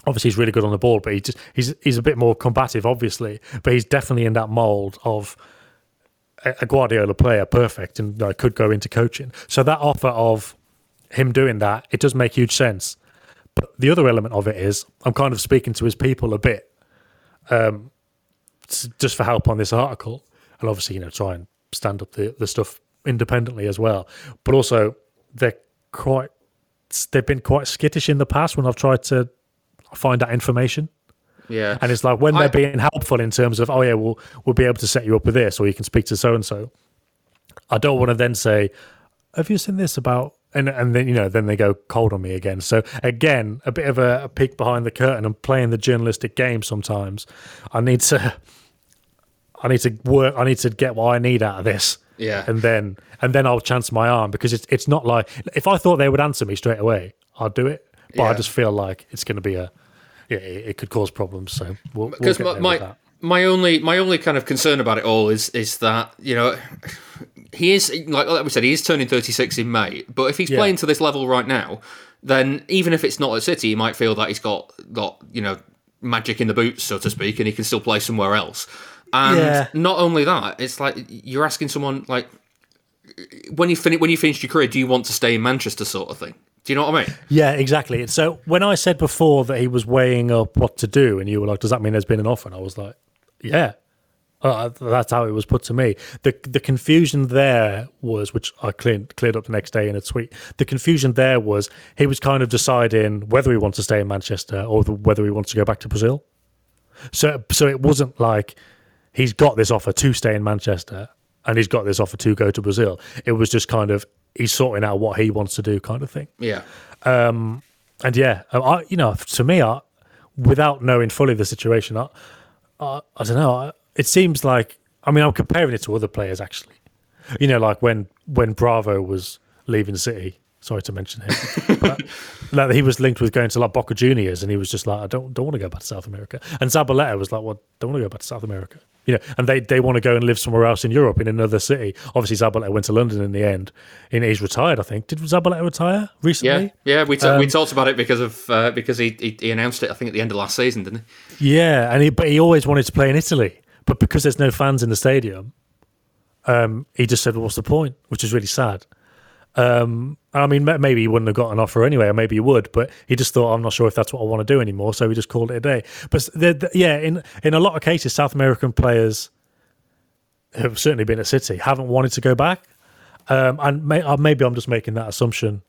Obviously, he's really good on the ball, but he just, he's he's a bit more combative, obviously. But he's definitely in that mold of a Guardiola player, perfect, and uh, could go into coaching. So that offer of him doing that, it does make huge sense. But the other element of it is, I'm kind of speaking to his people a bit, um, just for help on this article, and obviously, you know, try and stand up the the stuff independently as well. But also, they're quite, they've been quite skittish in the past when I've tried to find that information. Yeah. And it's like when I- they're being helpful in terms of, oh yeah, we'll we'll be able to set you up with this, or you can speak to so and so. I don't want to then say, "Have you seen this about?" And and then you know, then they go cold on me again. So again, a bit of a, a peek behind the curtain and playing the journalistic game. Sometimes I need to, I need to work. I need to get what I need out of this. Yeah. And then and then I'll chance my arm because it's it's not like if I thought they would answer me straight away, I'd do it. But I just feel like it's going to be a, yeah, it, it could cause problems. So we'll, we'll because get my, there with my that. my only my only kind of concern about it all is is that you know he is like like we said he is turning 36 in May but if he's Yeah. playing to this level right now then even if it's not at City he might feel that he's got got you know magic in the boots so to speak and he can still play somewhere else and Yeah. not only that it's like you're asking someone like when you finish when you finished your career do you want to stay in Manchester sort of thing do you know what I mean Yeah, exactly. So when I said before that he was weighing up what to do, and you were like, "Does that mean there's been an offer?" And I was like, "Yeah." Uh, that's how it was put to me. the The confusion there was, which I cleared cleared up the next day in a tweet. The confusion there was he was kind of deciding whether he wants to stay in Manchester or the, whether he wants to go back to Brazil. So, so it wasn't like he's got this offer to stay in Manchester and he's got this offer to go to Brazil. It was just kind of he's sorting out what he wants to do, kind of thing. yeah Um, and yeah, I, you know, to me, I, without knowing fully the situation, I, I, I don't know. I, it seems like I mean, I'm comparing it to other players actually. You know, like when when Bravo was leaving City. Sorry to mention him, but like he was linked with going to like Boca Juniors, and he was just like, I don't don't want to go back to South America. And Zabaleta was like, well, don't want to go back to South America. You know, and they they want to go and live somewhere else in Europe in another city. Obviously, Zabaleta went to London in the end, and he's retired. I think. Did Zabaleta retire recently? yeah yeah we, we Um, talked about it because of uh, because he, he he announced it I think at the end of last season didn't he Yeah, and he but he always wanted to play in Italy, but because there's no fans in the stadium, um, he just said, well, "What's the point?" Which is really sad. Um, I mean, maybe he wouldn't have got an offer anyway, or maybe he would, but he just thought, "I'm not sure if that's what I want to do anymore," so he just called it a day. But the, the, yeah, in in a lot of cases, South American players have certainly been at City haven't wanted to go back, um, and may, uh, maybe I'm just making that assumption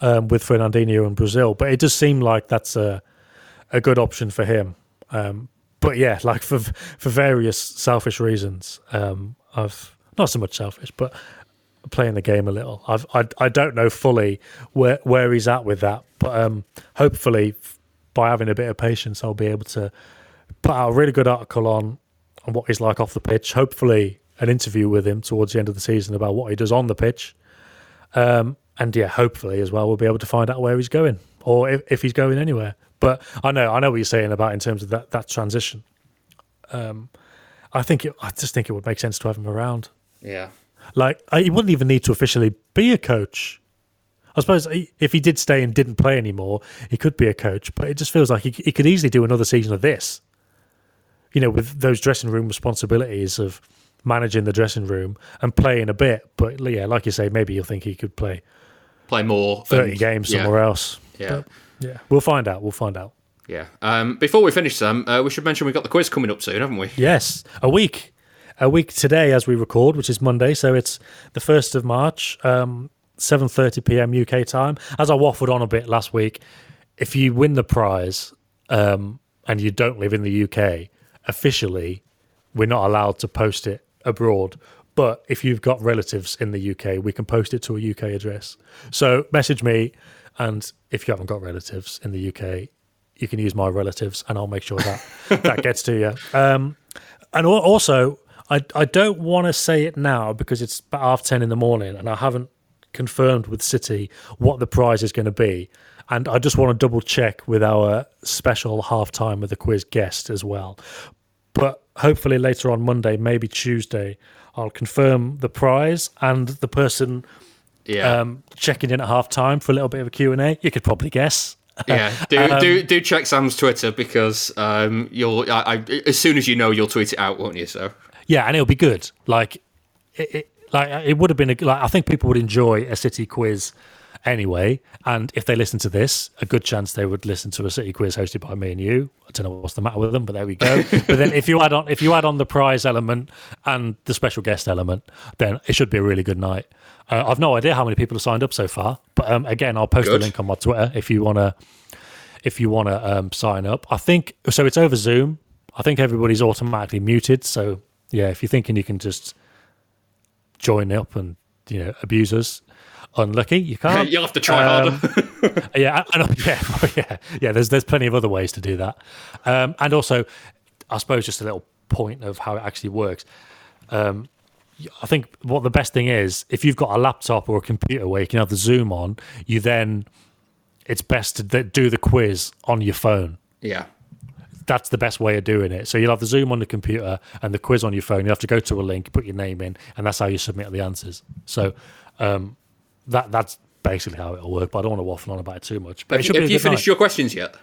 um, with Fernandinho in Brazil, but it does seem like that's a a good option for him. Um, but yeah, like for for various selfish reasons, um, I've not so much selfish, but playing the game a little. I've I, I don't know fully where where he's at with that, but um, hopefully by having a bit of patience, I'll be able to put out a really good article on on what he's like off the pitch. Hopefully, an interview with him towards the end of the season about what he does on the pitch. Um, and yeah, hopefully as well, we'll be able to find out where he's going or if, if he's going anywhere. But I know, I know what you're saying about in terms of that that transition. Um, I think it, I just think it would make sense to have him around. yeah Like he wouldn't even need to officially be a coach. I suppose if he did stay and didn't play anymore, he could be a coach. But it just feels like he, he could easily do another season of this. You know, with those dressing room responsibilities of managing the dressing room and playing a bit. But yeah, like you say, maybe you'll think he could play play more thirty and- games yeah. somewhere else. Yeah. But, yeah. We'll find out. We'll find out. Yeah. Um, before we finish, Sam, uh, we should mention we've got the quiz coming up soon, haven't we? Yes, a week, a week today as we record, which is Monday. So it's the first of March, um, seven thirty PM UK time. As I waffled on a bit last week, if you win the prize um, and you don't live in the UK, officially, we're not allowed to post it abroad. But if you've got relatives in the UK, we can post it to a UK address. So message me, and if you haven't got relatives in the UK, you can use my relatives, and I'll make sure that that gets to you. Um, and also, I I don't want to say it now because it's about half ten in the morning, and I haven't confirmed with City what the prize is going to be. And I just want to double check with our special halftime with the quiz guest as well. But hopefully later on Monday, maybe Tuesday, I'll confirm the prize and the person Yeah. um, checking in at half time for a little bit of a Q&A. You could probably guess. yeah. Do, Um, do do check Sam's Twitter because um, you'll I, I, as soon as you know you'll tweet it out, won't you? So Yeah, and it'll be good. Like, it, it, like it would have been. A, like, I think people would enjoy a city quiz anyway. And if they listen to this, a good chance they would listen to a city quiz hosted by me and you. I don't know what's the matter with them, but there we go. but then if you add on, if you add on the prize element and the special guest element, then it should be a really good night. Uh, I've no idea how many people have signed up so far, but um, again, I'll post Good. a link on my Twitter if you want to. if you want to um, sign up. I think so. It's over Zoom. I think everybody's automatically muted. So yeah, if you're thinking you can just join up and you know abuse us, unlucky you can't. You'll have to try Um, harder. yeah, know, yeah, yeah, yeah. There's there's plenty of other ways to do that, um, and also, I suppose just a little point of how it actually works. Um, I think what the best thing is if you've got a laptop or a computer where you can have the Zoom on, you then it's best to do the quiz on your phone. yeah. That's the best way of doing it. So you'll have the Zoom on the computer and the quiz on your phone. You have to go to a link, put your name in, and that's how you submit the answers. So um, that that's basically how it'll work. But I don't want to waffle on about it too much. But Have should you, be have you finished night. your questions yet?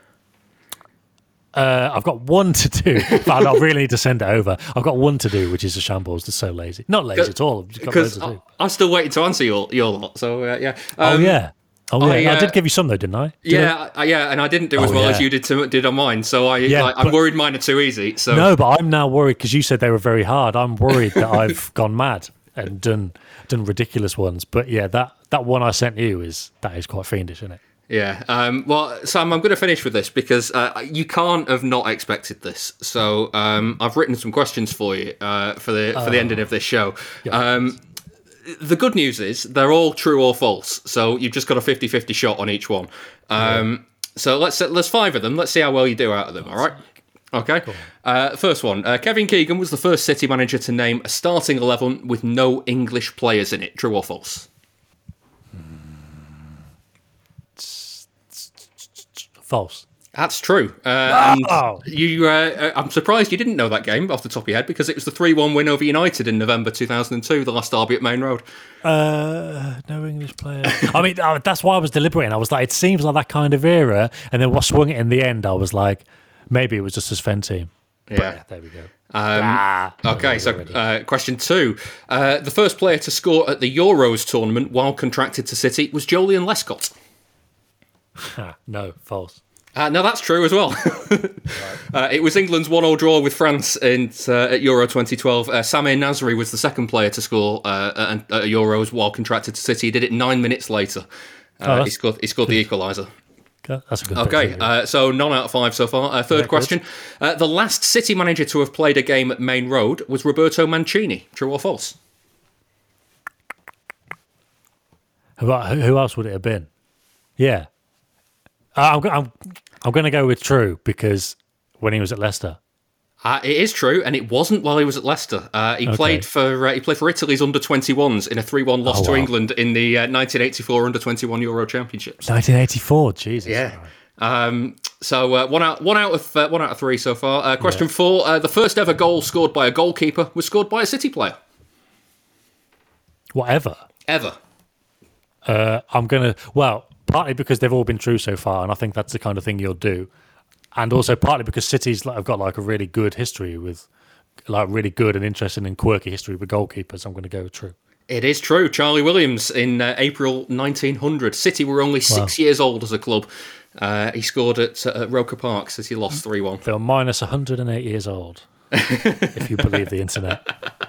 Uh, I've got one to do, but I really need to send it over. I've got one to do, which is a shambles. It's so lazy. Not lazy at all. I've just got loads Because to do. I'm still waiting to answer your your lot. So uh, yeah. oh Um, yeah. Oh yeah. I, I, uh, did give you some though, didn't I? Did Yeah, I- yeah, and I didn't do as Oh, well as you did to, did on mine. So I, Yeah, like, I'm but- worried mine are too easy. So No, but I'm now worried because you said they were very hard. I'm worried that I've gone mad and done done ridiculous ones. But yeah, that that one I sent you is that is quite fiendish, isn't it? Yeah. Um, well, Sam, I'm going to finish with this because uh, you can't have not expected this. So um, I've written some questions for you uh, for the for the ending of this show. Um, the good news is they're all true or false. So you've just got a 50-50 shot on each one. Um, So let's there's five of them. Let's see how well you do out of them. All right. Okay. Uh, first one. Uh, Kevin Keegan was the first City manager to name a starting eleven with no English players in it. True or false? False. That's true. Uh, Oh. you, uh, I'm surprised you didn't know that game off the top of your head because it was the 3 1 win over United in November 2002, the last derby at Maine Road. Uh, no English player. I mean, uh, that's why I was deliberating. I was like, it seems like that kind of era. And then what swung it in the end, I was like, maybe it was just a Sven team. But, Yeah. yeah, there we go. Um, Ah, okay, so uh, question two. Uh, the first player to score at the Euros tournament while contracted to City was Joleon Lescott. No, false. Uh, no, that's true as well. uh, it was England's one-all draw with France in, uh, at Euro 2012. Uh, Samir Nasri was the second player to score uh, at, at Euros while contracted to City. He did it nine minutes later. Oh, Uh, that's he scored. He scored the equaliser. Okay, That's a good. Okay, uh, so none out of five so far. Uh, third Yeah, question. Uh, the last City manager to have played a game at Maine Road was Roberto Mancini. True or false? Who, who else would it have been? Yeah, I'm, I'm, I'm going to go with true because when he was at Leicester. Uh, it is true, and it wasn't while he was at Leicester. Uh, he played for uh, he played for Italy's under 21s in a 3-1 loss Oh, to wow. England in the uh, 1984 under 21 Euro Championships. 1984. Jesus. Yeah. Um, so uh, one out one out of uh, one out of three so far. Uh, question four: uh, The first ever goal scored by a goalkeeper was scored by a City player. Whatever. Ever. Uh, I'm going to, well, partly because they've all been true so far, and I think that's the kind of thing you'll do. And also partly because cities like, have got like a really good history with, like, really good and interesting and quirky history with goalkeepers. I'm going to go with true. It is true. Charlie Williams in uh, April 1900. City were only six years old as a club. Uh, he scored at, uh, at Roker Park. City lost 3 1. They were minus 108 years old, if you believe the internet.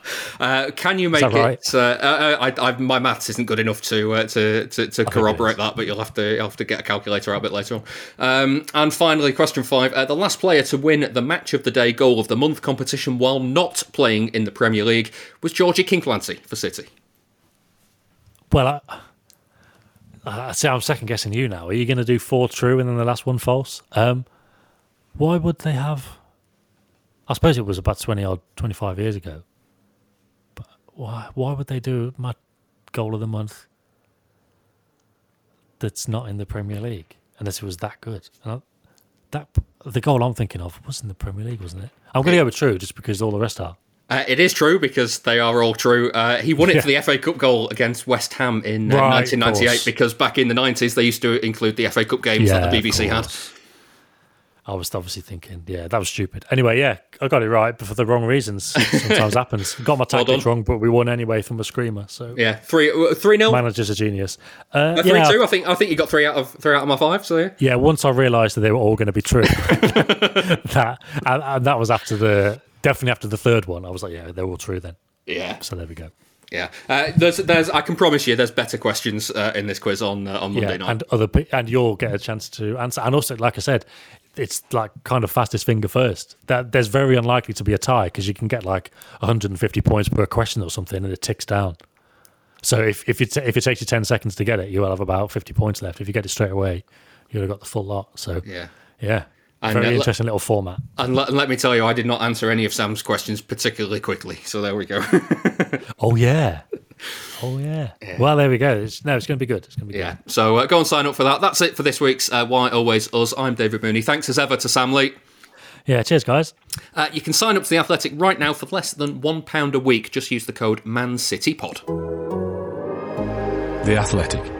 Uh, can you make that right? it? Uh, uh, I, I, my maths isn't good enough to uh, to to, to corroborate that, but you'll have to you'll have to get a calculator out a bit later on. Um, and finally, question five: uh, the last player to win the match of the day goal of the month competition while not playing in the Premier League was Georgi Kinkladze for City. Well, I, I see. I'm second guessing you now. Are you going to do four true and then the last one false? Um, why would they have? I suppose it was about twenty odd, twenty five years ago. But why? Why would they do my goal of the month? That's not in the Premier League, unless it was that good. I, that the goal I'm thinking of was in the Premier League, wasn't it? I'm going to go with true, just because all the rest are. Uh, it is true because they are all true. Uh, he won it Yeah. for the FA Cup goal against West Ham in uh, Right, 1998 because back in the 90s they used to include the FA Cup games that the BBC had. I was obviously thinking, yeah, that was stupid. Anyway, yeah, I got it right, but for the wrong reasons. Sometimes happens. Got my tactics wrong, but we won anyway from a screamer. So Yeah, three uh, three nil. manager's a genius. Uh, Uh, three yeah, two. I think I think you got three out of three out of my five. So yeah. yeah. Once I realised that they were all going to be true, that and, and that was after the definitely after the third one. I was like, yeah, they're all true then. Yeah. So there we go. Yeah, uh, there's, there's, I can promise you, there's better questions uh, in this quiz on uh, on Monday yeah, night. and other and you'll get a chance to answer. And also, like I said, it's like kind of fastest finger first. That there's very unlikely to be a tie because you can get like 150 points per question or something, and it ticks down. So if if it if it takes you 10 seconds to get it, you will have about 50 points left. If you get it straight away, you'll have got the full lot. So yeah, yeah. And, Very uh, interesting little format. And let, and let me tell you, I did not answer any of Sam's questions particularly quickly. So there we go. Oh yeah. Oh yeah. Well, there we go. It's, no, it's going to be good. It's going to be yeah. So uh, go and sign up for that. That's it for this week's uh, Why Always Us. I'm David Mooney. Thanks as ever to Sam Lee. Yeah. Cheers, guys. Uh, you can sign up to the Athletic right now for less than one pound a week. Just use the code ManCityPod. The Athletic.